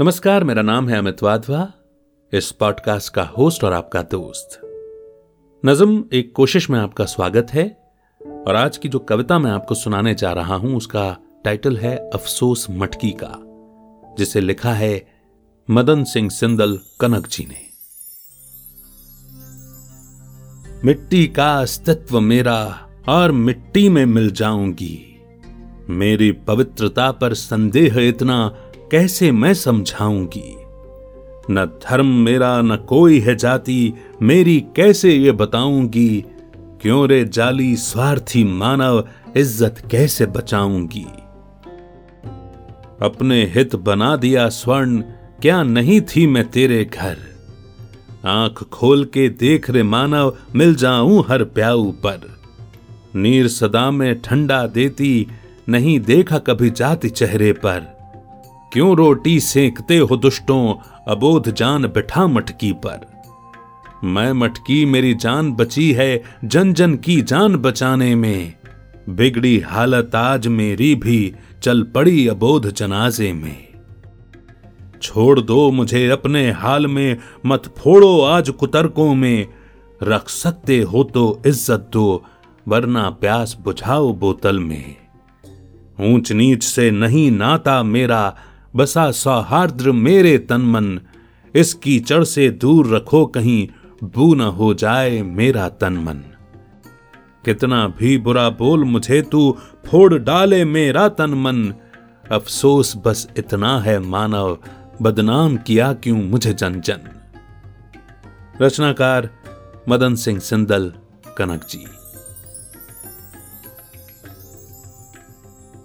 नमस्कार, मेरा नाम है अमित वाधवा, इस पॉडकास्ट का होस्ट और आपका दोस्त। नज़म, एक कोशिश में आपका स्वागत है, और आज की जो कविता मैं आपको सुनाने जा रहा हूँ, उसका टाइटल है अफसोस मटकी का, जिसे लिखा है मदन सिंह सिंदल कनक जी ने। मिट्टी का अस्तित्व मेरा, और मिट्टी में मिल जाऊँगी। मेरी पवित्रता पर संदेह इतना कैसे मैं समझाऊँगी? न धर्म मेरा, न कोई है जाति, मेरी कैसे ये बताऊँगी? क्यों रे जाली स्वार्थी मानव इज़्ज़त कैसे बचाऊँगी? अपने हित बना दिया स्वर्ण, क्या नहीं थी मैं तेरे घर? आँख खोल के देख रे मानव, मिल जाऊँ हर प्याऊ पर। नीर सदा में ठंडा देती नहीं देखा कभी जाति चेहरे पर। क्यों रोटी सेकते हो दुष्टों, अबोध जान बिठा मटकी पर। मैं मटकी मेरी जान बची है जन जन की जान बचाने में। बिगड़ी हालत आज मेरी भी, चल पड़ी अबोध जनाजे में। छोड़ दो मुझे अपने हाल में, मत फोड़ो आज कुतरकों में। रख सकते हो तो इज़्ज़त दो, वरना प्यास बुझाओ बोतल में। ऊंच नीच से नहीं नाता मेरा, बसा सौहार्द्र मेरे तन मन इस कीचड़ से दूर रखो कहीं, बू न हो जाए मेरा तन मन कितना भी बुरा बोल मुझे तू, फोड़ डाले मेरा तन मन अफसोस बस इतना है मानव, बदनाम किया क्यों मुझे जन जन रचनाकार मदन सिंह सिंदल, कनक जी।